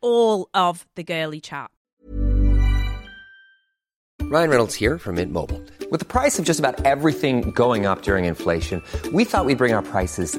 all of the girly chat. Ryan Reynolds here from Mint Mobile. With the price of just about everything going up during inflation, we thought we'd bring our prices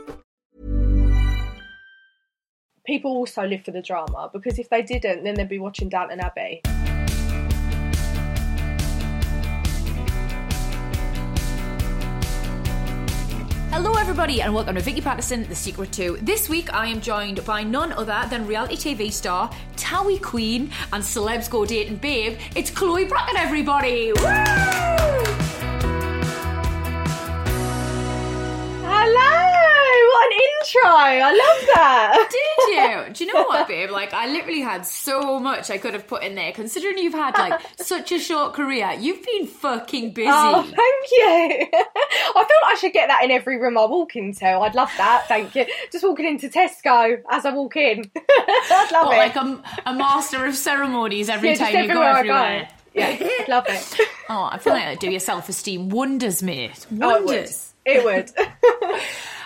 people also live for the drama because if they didn't, then they'd be watching Downton Abbey. Hello, everybody, and welcome to Vicky Pattison, The Secret to. This week, I am joined by none other than reality TV star, Towie Queen, and celebs go dating babe. It's Chloe Brockett, everybody! Woo! Hello! What an intro! I love that. Did you? Do you know what, babe? Like, I literally had so much I could have put in there. Considering you've had like such a short career, you've been fucking busy. Oh, thank you. I feel like I should get that in every room I walk into. I'd love that. Thank you. Just walking into Tesco as I walk in. I'd love What, it. like a, a master of ceremonies every Yeah, time you go everywhere I. Yeah, love it. Oh, I feel like that do your self esteem wonders, mate. Oh, it would. Wonders. It would.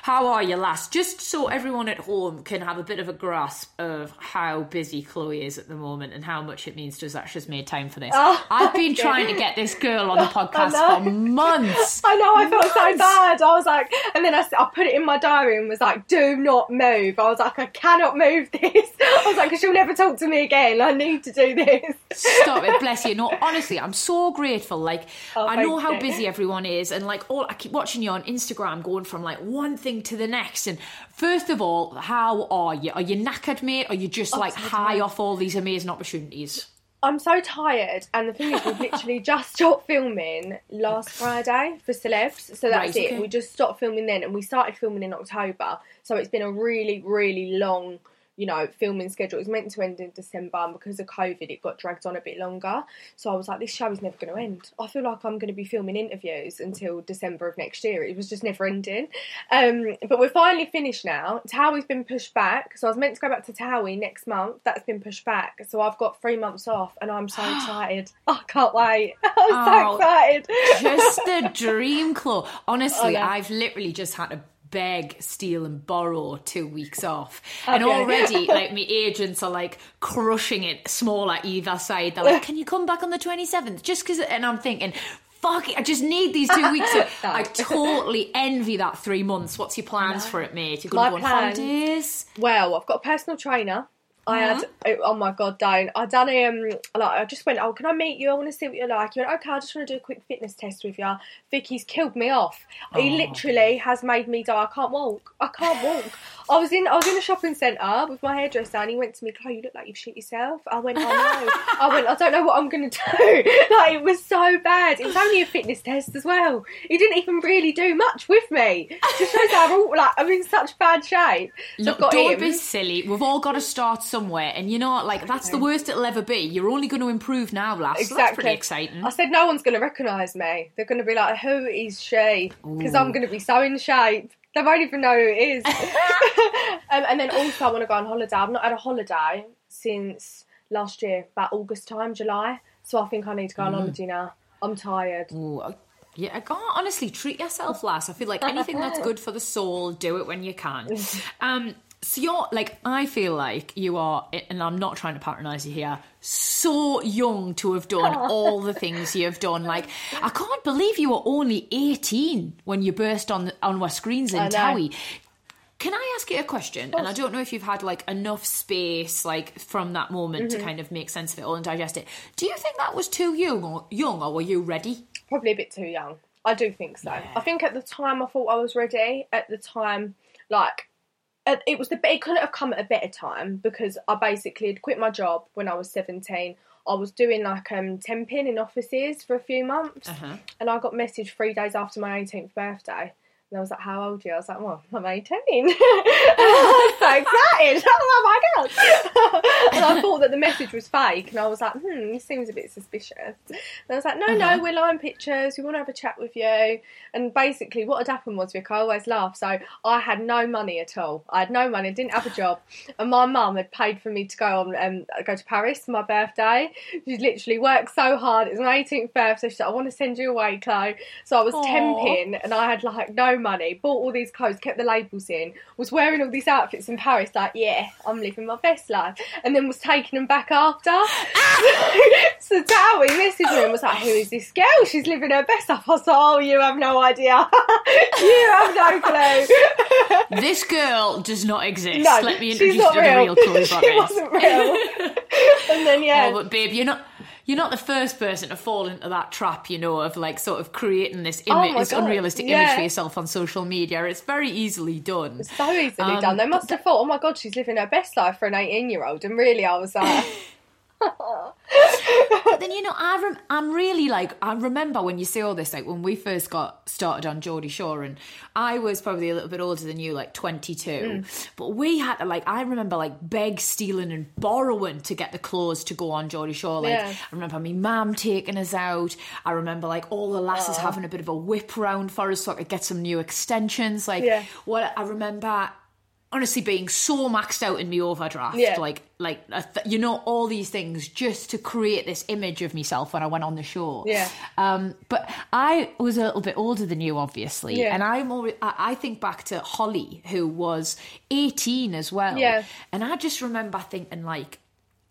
How are you, lass? Just so everyone at home can have a bit of a grasp of how busy Chloe is at the moment and how much it means to us that she's made time for this. Oh, I've been okay. trying to get this girl on the podcast for months. I know, I felt so bad. I was like, and then I, I put it in my diary and was like, do not move. I was like, I cannot move this. I was like, because she'll never talk to me again. I need to do this. Stop it, bless you. No, honestly, I'm so grateful. Like, Oh, I know thank how you. busy everyone is, and like, all I keep watching you on Instagram, going from like one thing to the next. And first of all, how are you? Are you knackered, mate? Or are you just like so high tired. off all these amazing opportunities? I'm so tired, and the thing is, we've literally just stopped filming last Friday for celebs, so that's Right, it. okay. We just stopped filming then, and we started filming in October, so it's been a really, really long, you know, filming schedule. It was meant to end in December, and because of COVID, it got dragged on a bit longer. So I was like, this show is never going to end. I feel like I'm going to be filming interviews until December of next year. It was just never ending. Um, but we're finally finished now. Towie's been pushed back, so I was meant to go back to Towie next month. That's been pushed back, so I've got three months off, and I'm so excited. I can't wait. I'm Oh, so excited. just the dream, Chloe. Honestly, Oh, yeah. I've literally just had to beg, steal, and borrow two weeks off. Oh, and already, like, my agents are like crushing it small at either side. They're like, can you come back on the 27th? Just because, and I'm thinking, fuck it, I just need these two weeks. I totally envy that three months. What's your plans for it, mate? You're going My to go on plans- holidays? Well, I've got a personal trainer. I had Mm-hmm. oh my god, don't. I done um like I just went oh can I meet you? I want to see what you're like. He went okay I just want to do a quick fitness test with you Vicky's killed me off. He Oh. literally has made me die. I can't walk. I can't walk I was in I was in a shopping centre with my hairdresser and he went to me Chloe you look like you've shit yourself I went oh no I went I don't know what I'm gonna do like it was so bad it was only a fitness test as well he didn't even really do much with me just shows how I'm all, like I'm in such bad shape so Look, don't him. be silly. We've all got to start somewhere, and you know, what, like that's the worst it'll ever be. You're only going to improve now, lass. So that's pretty exciting. I said no one's going to recognise me. They're going to be like, "Who is she?" Because I'm going to be so in shape. They won't even know who it is. um, and then also, I want to go on holiday. I've not had a holiday since last year, about August time, July. So I think I need to go on Mm. holiday now. I'm tired. Ooh, I- yeah, I can't honestly treat yourself, lass. I feel like anything that's good for the soul, do it when you can. Um, so you're like, I feel like you are, and I'm not trying to patronise you here. So young to have done all the things you have done. Like, I can't believe you were only 18 when you burst on on our screens in. Towie. Can I ask you a question? And I don't know if you've had like enough space, like from that moment, Mm-hmm. to kind of make sense of it all and digest it. Do you think that was too young, or young, or were you ready? Probably a bit too young. I do think so. I think at the time I thought I was ready. At the time, like it was the it couldn't have come at a better time because I basically had quit my job when I was seventeen. I was doing like um temping in offices for a few months, Uh-huh. and I got messaged three days after my eighteenth birthday. And I was like, "How old are you?" I was like, "Well, I'm 18." I was so excited. Oh my god! and I thought that the message was fake, and I was like, "Hmm, this seems a bit suspicious." And I was like, "No, no, we're lying pictures. We want to have a chat with you." And basically, what had happened was, Vic, I always laugh. So I had no money at all. I had no money. Didn't have a job, and my mum had paid for me to go on um, go to Paris for my birthday. She literally worked so hard. It was my 18th birthday. She said, "I want to send you away, Chloe." So I was temping, and I had like no money. Bought all these clothes, kept the labels in. Was wearing all these outfits in Paris. Like, yeah, I'm living my best life. And then was taking them back after. so Towie messaged me and was like, "Who is this girl? She's living her best life." I was like, "Oh, you have no idea. you have no clue." This girl does not exist. No, Let me introduce you to the real. real she wasn't real. and then oh, yeah, Oh, but babe, you're not. You're not the first person to fall into that trap, you know, of like sort of creating this Oh image, my this God, unrealistic image for yourself on social media. It's very easily done. so easily Um, done. They must have thought, "Oh my god, she's living her best life for an 18 year old." And really, I was like, But then you know, I rem- I'm really like I remember when you say all this, like when we first got started on Geordie Shore, and I was probably a little bit older than you, like 22. Mm. But we had to like I remember like beg, stealing, and borrowing to get the clothes to go on Geordie Shore. Like Yeah. I remember my mum taking us out. I remember like all the lasses having a bit of a whip round for us so I could get some new extensions. Like Yeah. what I remember. Honestly, being so maxed out in my overdraft, Yeah. like like th- you know all these things just to create this image of myself when I went on the show. Yeah. Um, but I was a little bit older than you, obviously, Yeah. and I'm always, I think back to Holly, who was 18 as well. Yeah. And I just remember thinking like.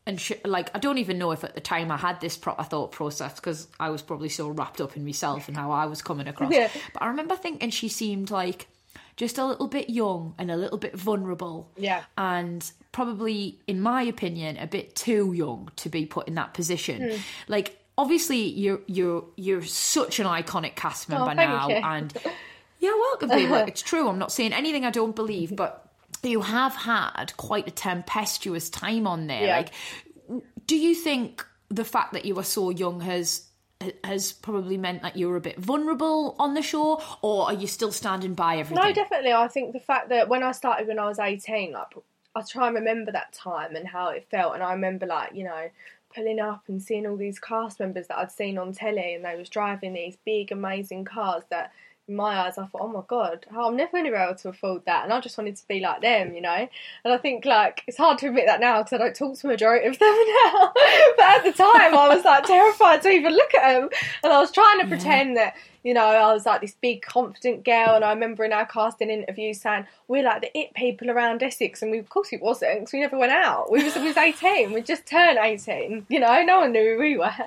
And sh- like, I don't even know if at the time I had this proper thought process because I was probably so wrapped up in myself and how I was coming across. Yeah. But I remember thinking she seemed like just a little bit young and a little bit vulnerable. Yeah. And probably, in my opinion, a bit too young to be put in that position. Hmm. Like, obviously, you're you're you're such an iconic cast member Oh, now, you. and yeah, welcome. People. it's true. I'm not saying anything I don't believe, but you have had quite a tempestuous time on there. Yeah. Like, do you think the fact that you were so young has has probably meant that you were a bit vulnerable on the show, or are you still standing by everything? No, definitely. I think the fact that when I started when I was 18, like, I try and remember that time and how it felt. And I remember, like, you know, pulling up and seeing all these cast members that I'd seen on telly and they was driving these big, amazing cars that, in my eyes, I thought, oh my God, I'm never going to be able to afford that. And I just wanted to be like them, you know? And I think, like, it's hard to admit that now because I don't talk to the majority of them now. but at the time, I was, like, terrified to even look at them. And I was trying to pretend that, you know, I was like this big confident girl, and I remember in our casting interview saying we're like the it people around Essex, and we of course it wasn't because we never went out. We was we was eighteen, we just turned eighteen. You know, no one knew who we were.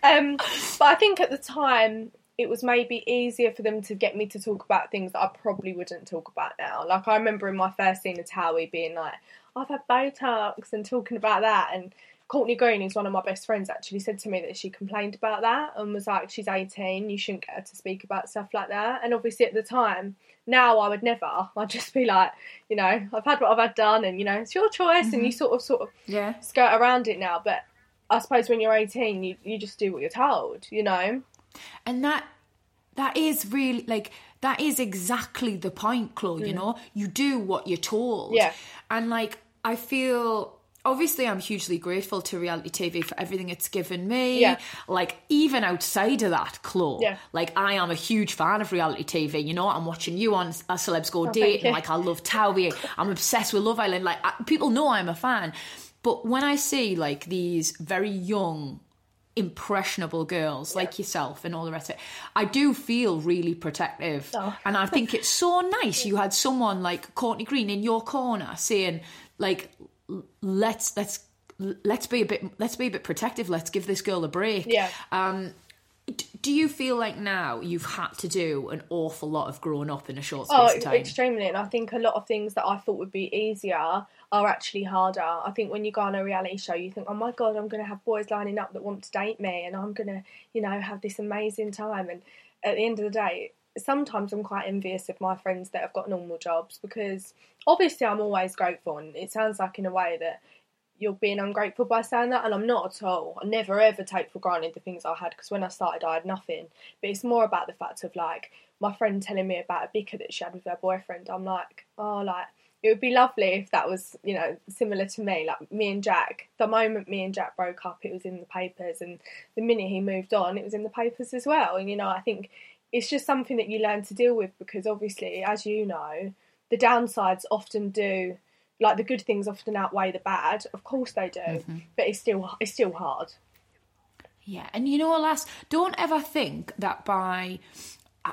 Um, but I think at the time it was maybe easier for them to get me to talk about things that I probably wouldn't talk about now. Like I remember in my first scene of Towie being like, I've had Botox and talking about that and. Courtney Green, who's one of my best friends, actually said to me that she complained about that and was like, "She's 18, you shouldn't get her to speak about stuff like that." And obviously, at the time, now I would never. I'd just be like, you know, I've had what I've had done, and you know, it's your choice, and you mm-hmm. sort of, sort of, Yeah. skirt around it now. But I suppose when you're 18, you you just do what you're told, you know. And that that is really like that is exactly the point chloe you know you do what you're told Mm. Yeah. and like i feel obviously i'm hugely grateful to reality tv for everything it's given me Yeah. like even outside of that chloe Yeah. like i am a huge fan of reality tv you know i'm watching you on a celebs go Oh, date and like i love towie i'm obsessed with love island like I, people know i'm a fan but when i see like these very young impressionable girls like yourself and all the rest of it. I do feel really protective. Oh. And I think it's so nice you had someone like Courtney Green in your corner saying, like, let's let's let's be a bit let's be a bit protective, let's give this girl a break. Yeah. Um do you feel like now you've had to do an awful lot of growing up in a short space Oh, of time? extremely. And I think a lot of things that I thought would be easier are actually harder. I think when you go on a reality show, you think, oh my God, I'm going to have boys lining up that want to date me and I'm going to, you know, have this amazing time. And at the end of the day, sometimes I'm quite envious of my friends that have got normal jobs because obviously I'm always grateful, and it sounds like in a way that you're being ungrateful by saying that, and I'm not at all. I never ever take for granted the things I had because when I started, I had nothing. But it's more about the fact of like my friend telling me about a bicker that she had with her boyfriend. I'm like, oh, like it would be lovely if that was, you know, similar to me. Like me and Jack, the moment me and Jack broke up, it was in the papers, and the minute he moved on, it was in the papers as well. And you know, I think it's just something that you learn to deal with because obviously, as you know, the downsides often do like the good things often outweigh the bad. Of course they do, Mm-hmm. but it's still it's still hard. Yeah, and you know, lass, don't ever think that by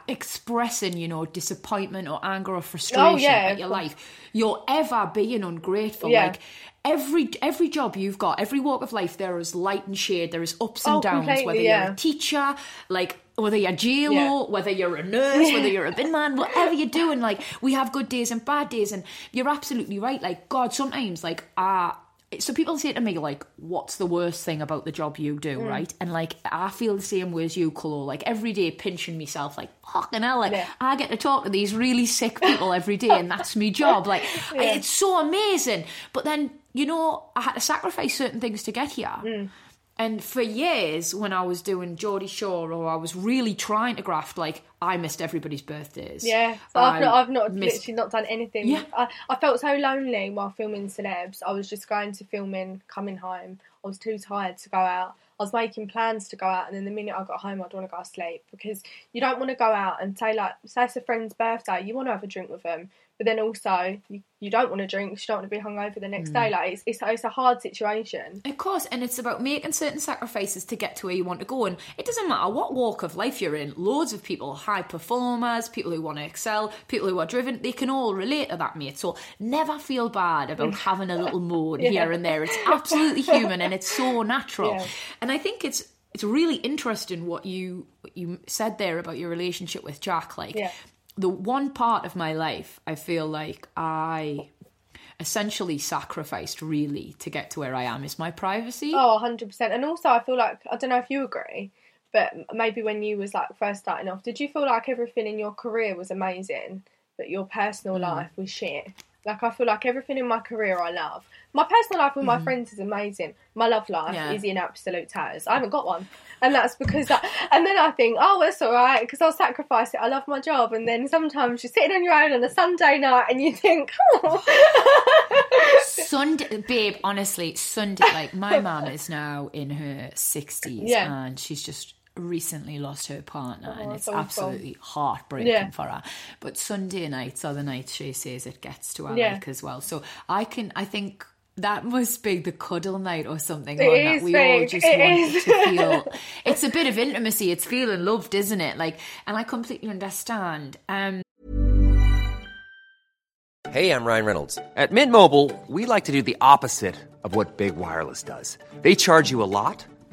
expressing, you know, disappointment or anger or frustration Oh, yeah, at your life, you're ever being ungrateful. Yeah. Like every every job you've got, every walk of life, there is light and shade, there is ups and Oh, downs. whether yeah. you're a teacher, like whether you're JLo, Yeah. whether you're a nurse, whether you're a bin man, whatever you're doing, like we have good days and bad days, and you're absolutely right. Like God, sometimes like ah. So people say to me like, "What's the worst thing about the job you do?" Mm. Right, and like I feel the same way as you, Colo. Like every day, pinching myself, like fucking hell, like Yeah. I get to talk to these really sick people every day, and that's my job. Like it's so amazing. But then you know, I had to sacrifice certain things to get here. Mm. And for years, when I was doing Geordie Shore or I was really trying to graft, like I missed everybody's birthdays. Yeah, so I've not, I've not missed- literally not done anything. Yeah. I, I felt so lonely while filming celebs. I was just going to filming, coming home. I was too tired to go out. I was making plans to go out, and then the minute I got home, I'd want to go to sleep because you don't want to go out and say like, say it's a friend's birthday, you want to have a drink with them, but then also you, you don't want to drink, you don't want to be hungover the Mm. next day. Like it's, it's it's a hard situation. Of course, and it's about making certain sacrifices to get to where you want to go. And it doesn't matter what walk of life you're in, loads of people, high performers, people who want to excel, people who are driven, they can all relate to that, mate. So never feel bad about having a little moan here and there. It's absolutely human and it's so natural. Yeah. And I think it's it's really interesting what you what you said there about your relationship with Jack. Like Yeah. The one part of my life I feel like I essentially sacrificed really to get to where I am is my privacy. Oh, 100%. And also, I feel like, I don't know if you agree, but maybe when you was like first starting off, did you feel like everything in your career was amazing, but your personal mm. life was shit? Like, I feel like everything in my career I love. My personal life with my mm. friends is amazing. My love life Yeah. is in absolute tatters. I haven't got one. And that's because that, and then I think, oh, it's all right, because I'll sacrifice it. I love my job. And then sometimes you're sitting on your own on a Sunday night and you think, oh. Sunday, babe, honestly, Sunday, like my mum is now in her 60s Yeah. and she's just recently lost her partner and Oh, it's it's awful. absolutely heartbreaking Yeah. for her. But Sunday nights are the nights she says it gets to her Yeah. like as well. So I can, I think. That must be the cuddle night or something. It on that we all just It want is. to feel. It's a bit of intimacy. It's feeling loved, isn't it? Like, and I completely understand. Um, Hey, I'm Ryan Reynolds. At Mint Mobile, we like to do the opposite of what Big Wireless does. They charge you a lot,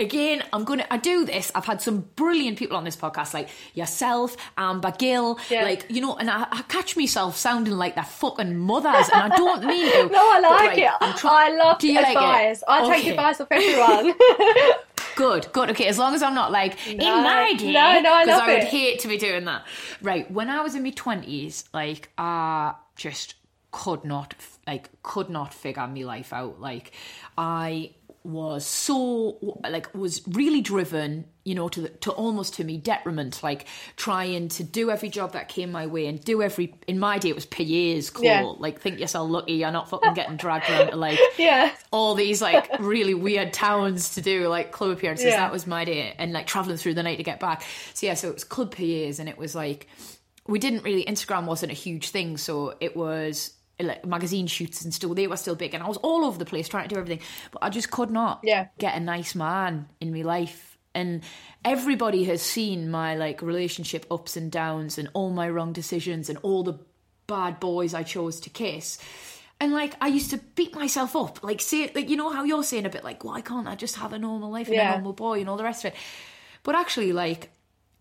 Again, I'm gonna. I do this. I've had some brilliant people on this podcast, like yourself, Amber Gill, Yeah. like you know, and I, I catch myself sounding like their fucking mothers, and I don't mean to. No, I like right, it. I'm try- I love Do you like it? advice. I take Okay. advice off everyone. Good, good. Okay, as long as I'm not like in my day, no, no, I love it. because I would it. hate to be doing that. Right, when I was in my twenties, like I just could not, like, could not figure my life out. Like, I was so like was really driven you know to the, to almost to me detriment like trying to do every job that came my way and do every in my day it was PAs cool Yeah. like think yourself lucky you're not fucking getting dragged around to like yeah. all these like really weird towns to do like club appearances. Yeah. That was my day, and like traveling through the night to get back. So yeah, so it was club PAs, and it was like we didn't really Instagram wasn't a huge thing, so it was like magazine shoots and still they were still big, and I was all over the place trying to do everything, but I just could not Yeah. get a nice man in my life. and everybody has seen my like relationship ups and downs and all my wrong decisions and all the bad boys I chose to kiss. And like I used to beat myself up, like say like you know how you're saying a bit like, why can't I just have a normal life and Yeah. a normal boy and all the rest of it? But actually, like,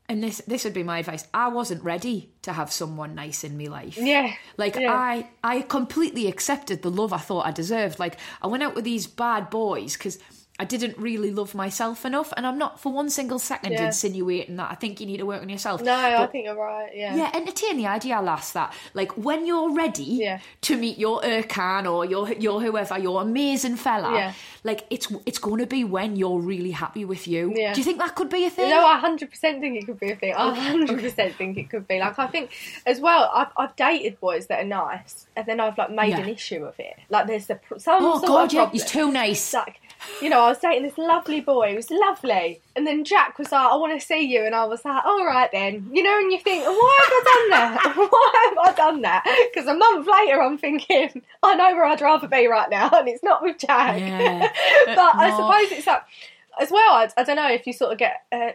and this this would be my advice. I wasn't ready to have someone nice in my life. Yeah, like yeah. I I completely accepted the love I thought I deserved. Like I went out with these bad boys because. I didn't really love myself enough, and I'm not for one single second Yeah. insinuating that I think you need to work on yourself. No, I think you're right. Yeah. yeah, entertain the idea, lass. That like when you're ready Yeah. to meet your Ercan or your your whoever, your amazing fella, Yeah. like it's it's going to be when you're really happy with you. Yeah. Do you think that could be a thing? No, I hundred percent think it could be a thing. I oh, hundred percent think it could be. Like I think as well. I've, I've dated boys that are nice, and then I've like made Yeah. an issue of it. Like there's the some oh sort god, of yeah, problem. he's too nice. Like, you know, I was dating this lovely boy. He was lovely, and then Jack was like, "I want to see you," and I was like, "All right then." You know, and you think, "Why have I done that? Why have I done that?" Because a month later, I'm thinking, "I know where I'd rather be right now, and it's not with Jack." Yeah. but I suppose it's like, as well. I, I don't know if you sort of get. Uh,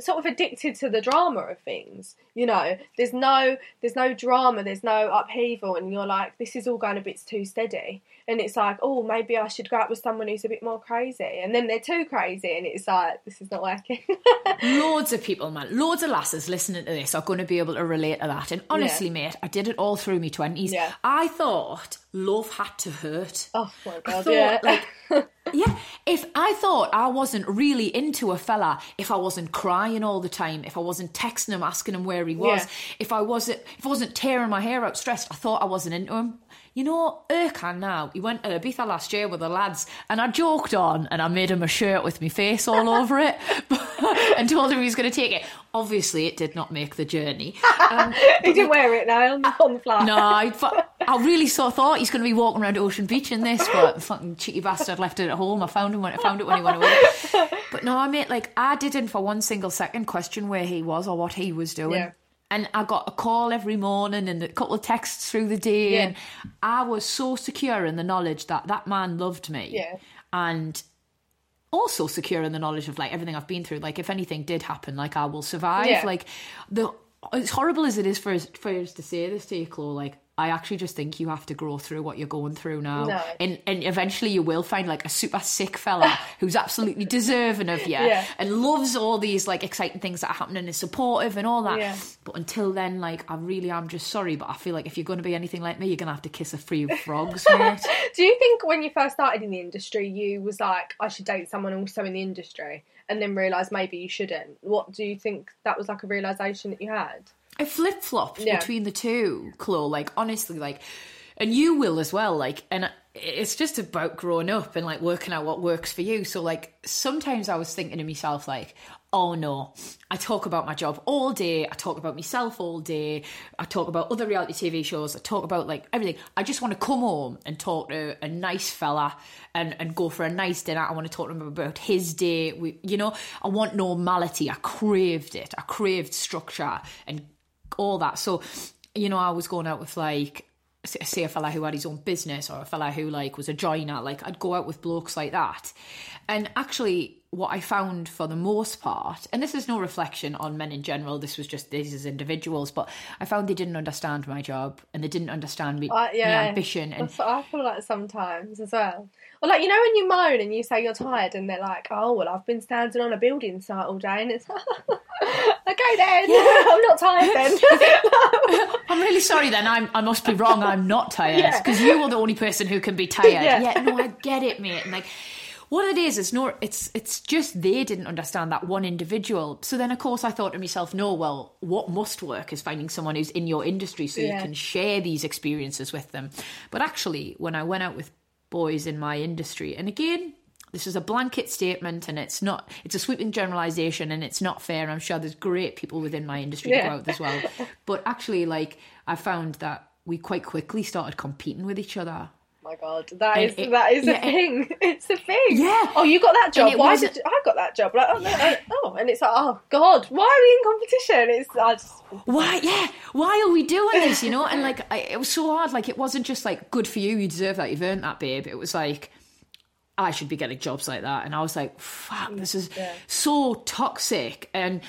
sort of addicted to the drama of things you know there's no there's no drama there's no upheaval and you're like this is all going a bit too steady and it's like oh maybe i should go out with someone who's a bit more crazy and then they're too crazy and it's like this is not working loads of people, man, loads of lasses listening to this are going to be able to relate to that. And honestly, mate, I did it all through my twenties. Yeah. I thought love had to hurt. oh my I thought, yeah like, yeah, if I thought I wasn't really into a fella, if I wasn't crying all the time, if I wasn't texting him asking him where he was, Yeah. if I wasn't, if I wasn't tearing my hair out stressed, I thought I wasn't into him. You know, Ercan now, he went to Ibiza last year with the lads, and I joked on and I made him a shirt with my face all over it and told him he was going to take it. Obviously, it did not make the journey. Um, he didn't wear it now on, the flat no, I, I really so thought he's going to be walking around Ocean Beach in this, but the fucking cheeky bastard left it at home. I found him when I found it when he went away. But no, I mean, like I didn't for one single second question where he was or what he was doing. Yeah. And I got a call every morning and a couple of texts through the day, Yeah. and I was so secure in the knowledge that that man loved me. Yeah. And also secure in the knowledge of like everything I've been through. Like if anything did happen, like I will survive. Yeah. Like the as horrible as it is for us, for us to say this to you, Chloe, like I actually just think you have to grow through what you're going through now, No. and and eventually you will find like a super sick fella who's absolutely deserving of you Yeah. and loves all these like exciting things that are happening and is supportive and all that. Yeah. But until then, like I really am just sorry, but I feel like if you're going to be anything like me, you're going to have to kiss a few frogs, mate. do you think when you first started in the industry you was like i should date someone also in the industry and then realised maybe you shouldn't what do you think that was like a realisation that you had I flip flopped Yeah. between the two, Chloe. Like honestly, like, and you will as well. Like, and it's just about growing up and like working out what works for you. So like, sometimes I was thinking to myself, like, oh no, I talk about my job all day. I talk about myself all day. I talk about other reality TV shows. I talk about like everything. I just want to come home and talk to a nice fella and, and go for a nice dinner. I want to talk to him about his day. We, you know, I want normality. I craved it. I craved structure and all that. So, you know, I was going out with like, say a fella who had his own business or a fella who like was a joiner. Like, I'd go out with blokes like that. And actually, what I found for the most part, and this is no reflection on men in general, this was just these as individuals, but I found they didn't understand my job and they didn't understand me, Uh, yeah, my ambition. And That's what I feel like sometimes as well. Or like you know when you moan and you say you're tired and they're like, "Oh well, I've been standing on a building site all day," and it's like, okay then. I'm not tired then. I'm really sorry then. I'm, I must be wrong. I'm not tired Yeah. because you are the only person who can be tired. Yeah. Yeah. no, I get it, mate. And like, what it is, is no, it's it's just they didn't understand that one individual. So then, of course, I thought to myself, no, well, what must work is finding someone who's in your industry so Yeah. you can share these experiences with them. But actually, when I went out with boys in my industry, and again. This is a blanket statement, and it's not. It's a sweeping generalization, and it's not fair. I'm sure there's great people within my industry to Yeah. go out as well. But actually, like I found that we quite quickly started competing with each other. My god, that is it- that is a yeah, it- thing. It's a thing. Yeah. Oh, you got that job. Why wasn't- did I got that job? Like, oh, no, oh, oh, and it's like, oh god, why are we in competition? It's I just Why? Yeah. Why are we doing this? You know? And like, I, it was so hard. Like, it wasn't just like good for you. You deserve that. You've earned that, babe. It was like, I should be getting jobs like that. And I was like, fuck, this is so toxic. And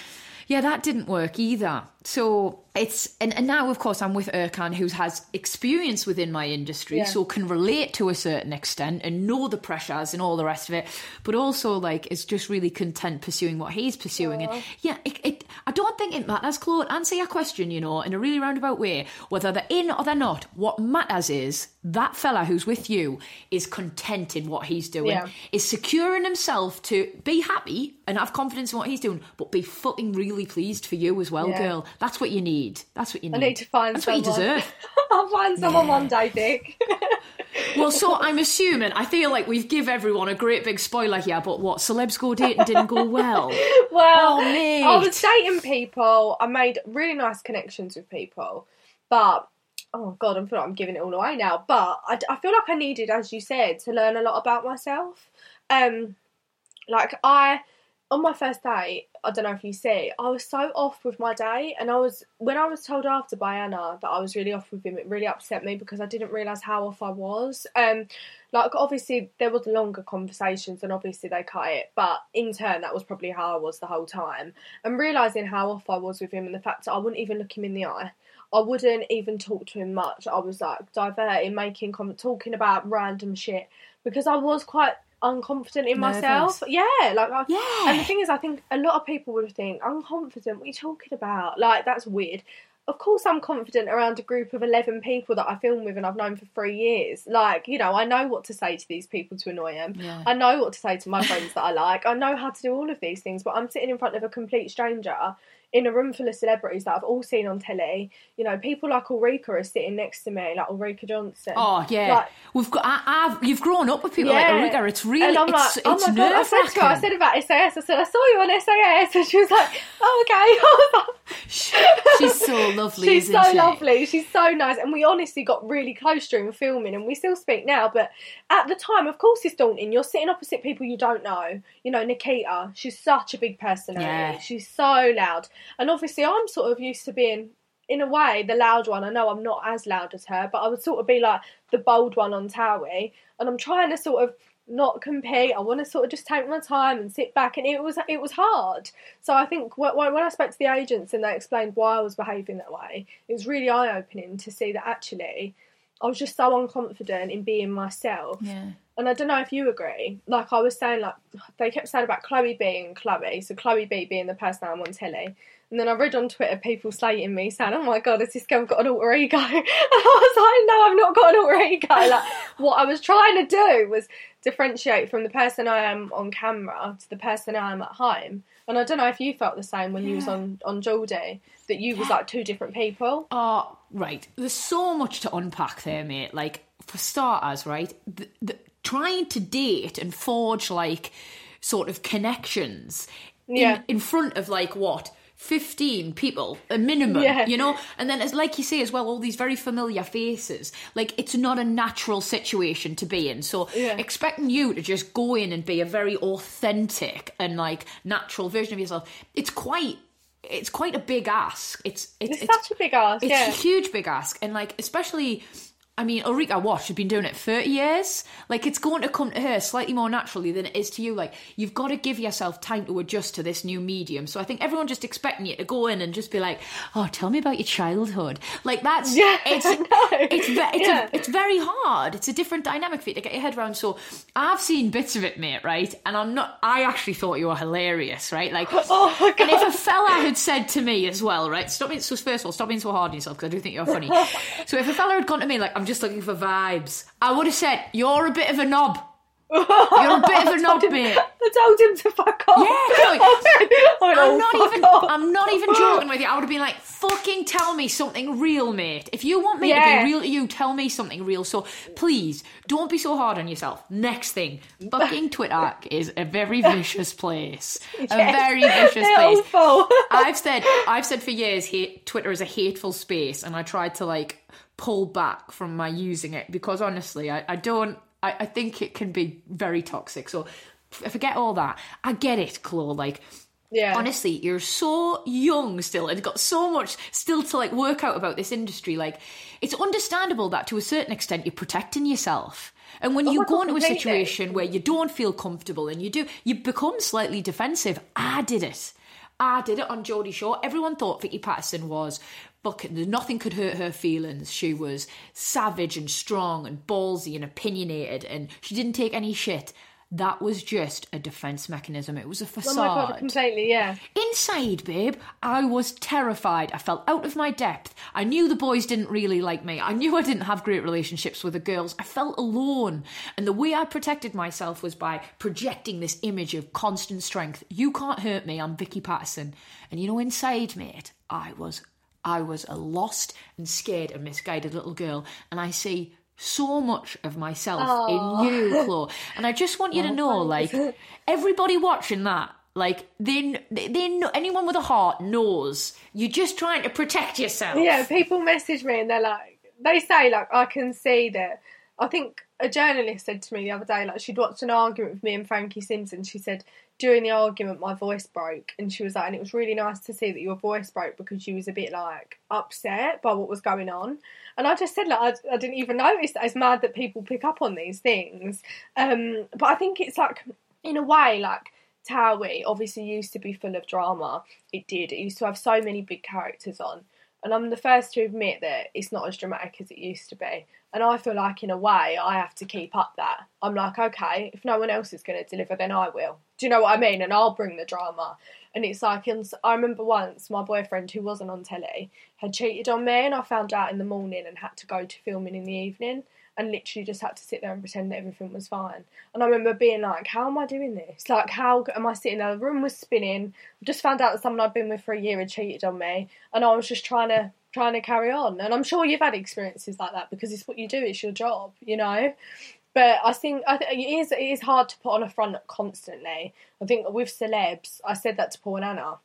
yeah, that didn't work either. So it's and, and now of course I'm with Ercan who has experience within my industry, Yeah. so can relate to a certain extent and know the pressures and all the rest of it, but also like is just really content pursuing what he's pursuing. And yeah, it, it I don't think it matters, Claude. Answer your question, you know, in a really roundabout way, whether they're in or they're not. What matters is that fella who's with you is content in what he's doing, Yeah. is secure in himself to be happy and have confidence in what he's doing, but be fucking really pleased for you as well, Yeah. girl. That's what you need. That's what you need. I need to find That's someone. what you deserve. I'll find someone one day, Dick. Well, so I'm assuming, I feel like we've give everyone a great big spoiler here, but what, celebs go dating didn't go well? Well, Oh, mate. I was dating people. I made really nice connections with people, but oh god, I feel like I'm giving it all away now. But I, I feel like I needed, as you said, to learn a lot about myself. Um, like I, on my first date, I don't know if you see, I was so off with my date, and I was when I was told after by Anna that I was really off with him, it really upset me because I didn't realise how off I was. Um, like obviously there was longer conversations and obviously they cut it but in turn that was probably how I was the whole time and realising how off I was with him and the fact that I wouldn't even look him in the eye I wouldn't even talk to him much I was like diverting making com- talking about random shit because I was quite unconfident in myself yeah like I, Yeah. and the thing is I think a lot of people would think unconfident what are you talking about like that's weird of course I'm confident around a group of 11 people that I film with and I've known for three years. Like, you know, I know what to say to these people to annoy them. Yeah. I know what to say to my friends that I like. I know how to do all of these things, but I'm sitting in front of a complete stranger in a room full of celebrities that I've all seen on telly. You know, people like Ulrika are sitting next to me, like Ulrika Jonsson. Oh yeah, Like, we've got. I, I've you've grown up with people like Ulrika. It's really and I'm it's like, oh it's my god! I said to her, I said about SAS. I said I saw you on SAS, and she was like, oh okay. She's so lovely. She's so she? lovely. She's so nice, and we honestly got really close during filming, and we still speak now. But at the time, of course, it's daunting. You're sitting opposite people you don't know. You know, Nikita. She's such a big personality. Yeah. She's so loud, and obviously, I'm sort of used to being. In a way, the loud one. I know I'm not as loud as her, but I would sort of be like the bold one on Towie, and I'm trying to sort of not compete. I want to sort of just take my time and sit back, and it was it was hard. So I think wh- wh- when I spoke to the agents and they explained why I was behaving that way, it was really eye opening to see that actually I was just so unconfident in being myself. Yeah. And I don't know if you agree. Like I was saying, like they kept saying about Chloe B and Chloe. So Chloe B being the person I'm on telly. And then I read on Twitter people slating me saying, "Oh my god, has this girl got an alter ego?" And I was like, "No, I've not got an alter ego." Like what I was trying to do was differentiate from the person I am on camera to the person I am at home. And I don't know if you felt the same when you was on on Geordie that you was like two different people. Oh, right. There's so much to unpack there, mate. Like, for starters, right? The, the, trying to date and forge, like, sort of connections Yeah. in, in front of, like, what? 15 people, a minimum, Yeah. you know? And then, as like you say as well, all these very familiar faces. Like, it's not a natural situation to be in. So, Yeah. expecting you to just go in and be a very authentic and, like, natural version of yourself, it's quite. It's quite a big ask. It's it's, It's such a big ask, It's yeah. a huge big ask, and like especially. I mean, Ulrika Watt, she's been doing it 30 years. Like, it's going to come to her slightly more naturally than it is to you. Like, you've got to give yourself time to adjust to this new medium. So I think everyone just expecting you to go in and just be like, oh, tell me about your childhood. Like, that's, Yeah, it's, it's, it's, Yeah. a, it's very hard. It's a different dynamic for you to get your head around. So I've seen bits of it, mate, right? And I'm not, I actually thought you were hilarious, right? Like, Oh my and if a fella had said to me as well, right? Stop being so first of all, stop being so hard on yourself because I do think you're funny. so if a fella had gone to me like, I'm just looking for vibes, I would have said, You're a bit of a knob. You're a bit of a knob, mate. I told him to fuck off. Yeah, went, I'm "Oh, not even. off." I'm not oh, even joking with you. I would have been like, "Fucking tell me something real, mate. If you want me to be real to you, tell me something real. So please, don't be so hard on yourself." Next thing, fucking Twitter is a very vicious place. A very vicious place. I've said I've said for years hate, Twitter is a hateful space, and I tried to like pull back from my using it because honestly, I, I don't. I, I think it can be very toxic. So forget all that. I get it, Chloe. Like Yeah. Honestly, you're so young still and got so much still to like work out about this industry. Like, it's understandable that to a certain extent you're protecting yourself. And when Oh you go into a situation where you don't feel comfortable and you do, you become slightly defensive. I did it. I did it on Geordie Shore. Everyone thought Vicky Pattison was fucking nothing could hurt her feelings. She was savage and strong and ballsy and opinionated and she didn't take any shit. That was just a defense mechanism. It was a Oh facade. my god, completely, yeah. Inside, babe, I was terrified. I felt out of my depth. I knew the boys didn't really like me. I knew I didn't have great relationships with the girls. I felt alone. And the way I protected myself was by projecting this image of constant strength. You can't hurt me. I'm Vicky Pattison. And you know, inside, mate, I was I was a lost and scared and misguided little girl. And I see so much of myself in you, Chloe. And I just want you to know, like, everybody watching that, like, they, they, they know, anyone with a heart knows you're just trying to protect yourself. Yeah, people message me and they're like, they say like, I can see that. I think a journalist said to me the other day, like she'd watched an argument with me and Frankie Simpson. She said during the argument my voice broke, and she was like, and it was really nice to see that your voice broke because you was a bit like upset by what was going on. And I just said like I, I didn't even notice that. It's mad that people pick up on these things. Um, but I think it's like in a way like. Towie obviously used to be full of drama. It did. It used to have so many big characters on. And I'm the first to admit that it's not as dramatic as it used to be. And I feel like, in a way, I have to keep up that. I'm like, okay, if no one else is going to deliver, then I will. Do you know what I mean? And I'll bring the drama. And it's like, and I remember once my boyfriend, who wasn't on telly, had cheated on me, and I found out in the morning and had to go to filming in the evening. And literally just had to sit there and pretend that everything was fine. And I remember being like, how am I doing this? Like, how am I sitting there? The room was spinning. I just found out that someone I'd been with for a year had cheated on me. And I was just trying to trying to carry on. And I'm sure you've had experiences like that because it's what you do, it's your job, you know? But I think I think it is it is hard to put on a front constantly. I think with celebs, I said that to Paul and Anna.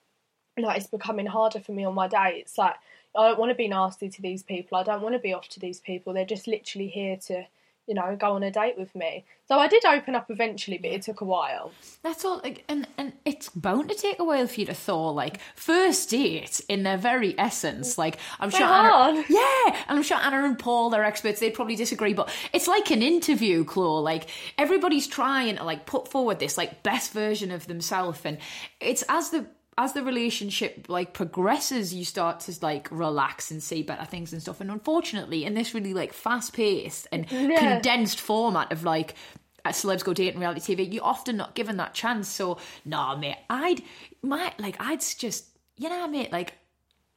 Like it's becoming harder for me on my day. It's Like I don't want to be nasty to these people. I don't want to be off to these people. They're just literally here to, you know, go on a date with me. So I did open up eventually, but it took a while. That's all, like, and and it's bound to take a while for you to thaw. Like first date, in their very essence, like I'm sure, Anna, yeah, and I'm sure Anna and Paul, they're experts. They'd probably disagree, but it's like an interview, Claw. Like everybody's trying to like put forward this like best version of themselves, and it's as the as the relationship like progresses, you start to like relax and see better things and stuff. And unfortunately, in this really like fast paced and condensed format of like celebs go dating reality TV, you're often not given that chance. So, nah, mate, I'd my like I'd just you know, mate, like.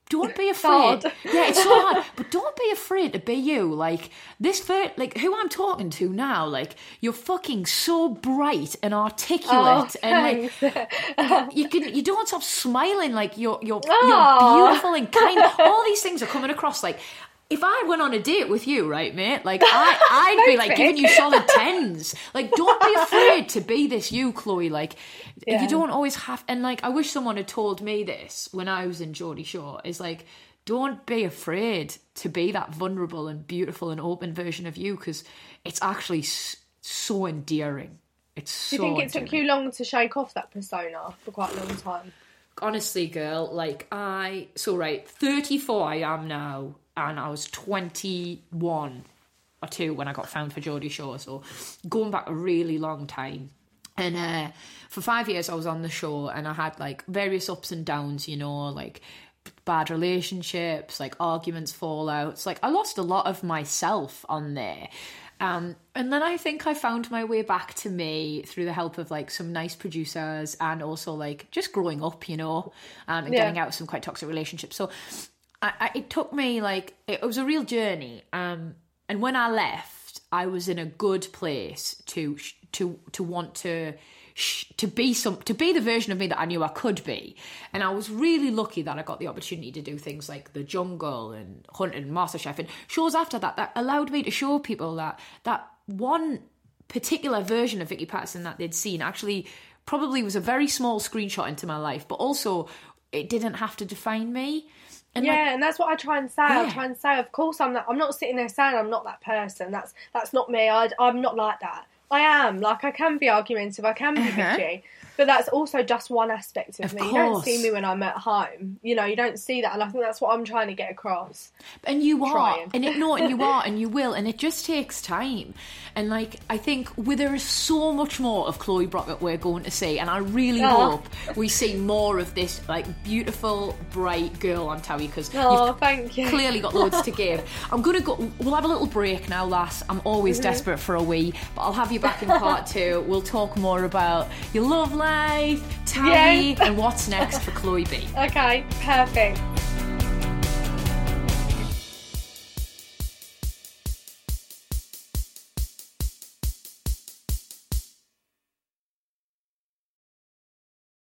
Don't be afraid. Yeah, it's so hard. But don't be afraid to be you. Like this, fir- like who I'm talking to now. Like you're fucking so bright and articulate, Oh, and like you can you don't stop smiling like you're you're you're beautiful and kind. All these things are coming across like. If I went on a date with you, right, mate, like I, I'd be like giving you solid tens. Like, don't be afraid to be this you, Chloe. Like, Yeah. you don't always have. And like, I wish someone had told me this when I was in Geordie Shore. Is like, don't be afraid to be that vulnerable and beautiful and open version of you because it's actually so endearing. It's so. Do you think it took you long to shake off that persona for quite a long time? honestly, girl, like I so right, thirty four I am now, and I was twenty one or two when I got found for Geordie Shore, so going back a really long time. And uh, for five years, I was on the show, and I had like various ups and downs, you know, like bad relationships, like arguments, fallouts. Like I lost a lot of myself on there. Um, and then I think I found my way back to me through the help of like some nice producers and also like just growing up, you know, um, and Yeah. getting out of some quite toxic relationships. So I, I, it took me like it was a real journey. Um, and when I left, I was in a good place to to to want to to be some to be the version of me that I knew I could be. And I was really lucky that I got the opportunity to do things like The Jungle and Hunted and MasterChef and shows after that that allowed me to show people that that one particular version of Vicky Pattison that they'd seen actually probably was a very small screenshot into my life, but also it didn't have to define me. And yeah, like, and that's what I try and say. I try and say, of course, I'm not. I'm not sitting there saying I'm not that person. That's that's not me. I, I'm not like that. I am. Like I can be argumentative. I can be Uh-huh. bitchy. But that's also just one aspect of, Of me. You don't see me when I'm at home. You know, you don't see that, and I think that's what I'm trying to get across. And you are, Trying. and it no, and you are, and you will, and it just takes time. And like I think, well, there is so much more of Chloe Brockett we're going to see, and I really Oh. hope we see more of this like beautiful, bright girl on Towie because Oh, you've thank you. clearly got loads to give. I'm gonna go. We'll have a little break now, lass. I'm always Mm-hmm. desperate for a wee, but I'll have you back in part two. We'll talk more about your love life, Towie, Yeah. and what's next for Chloe B. Okay, perfect.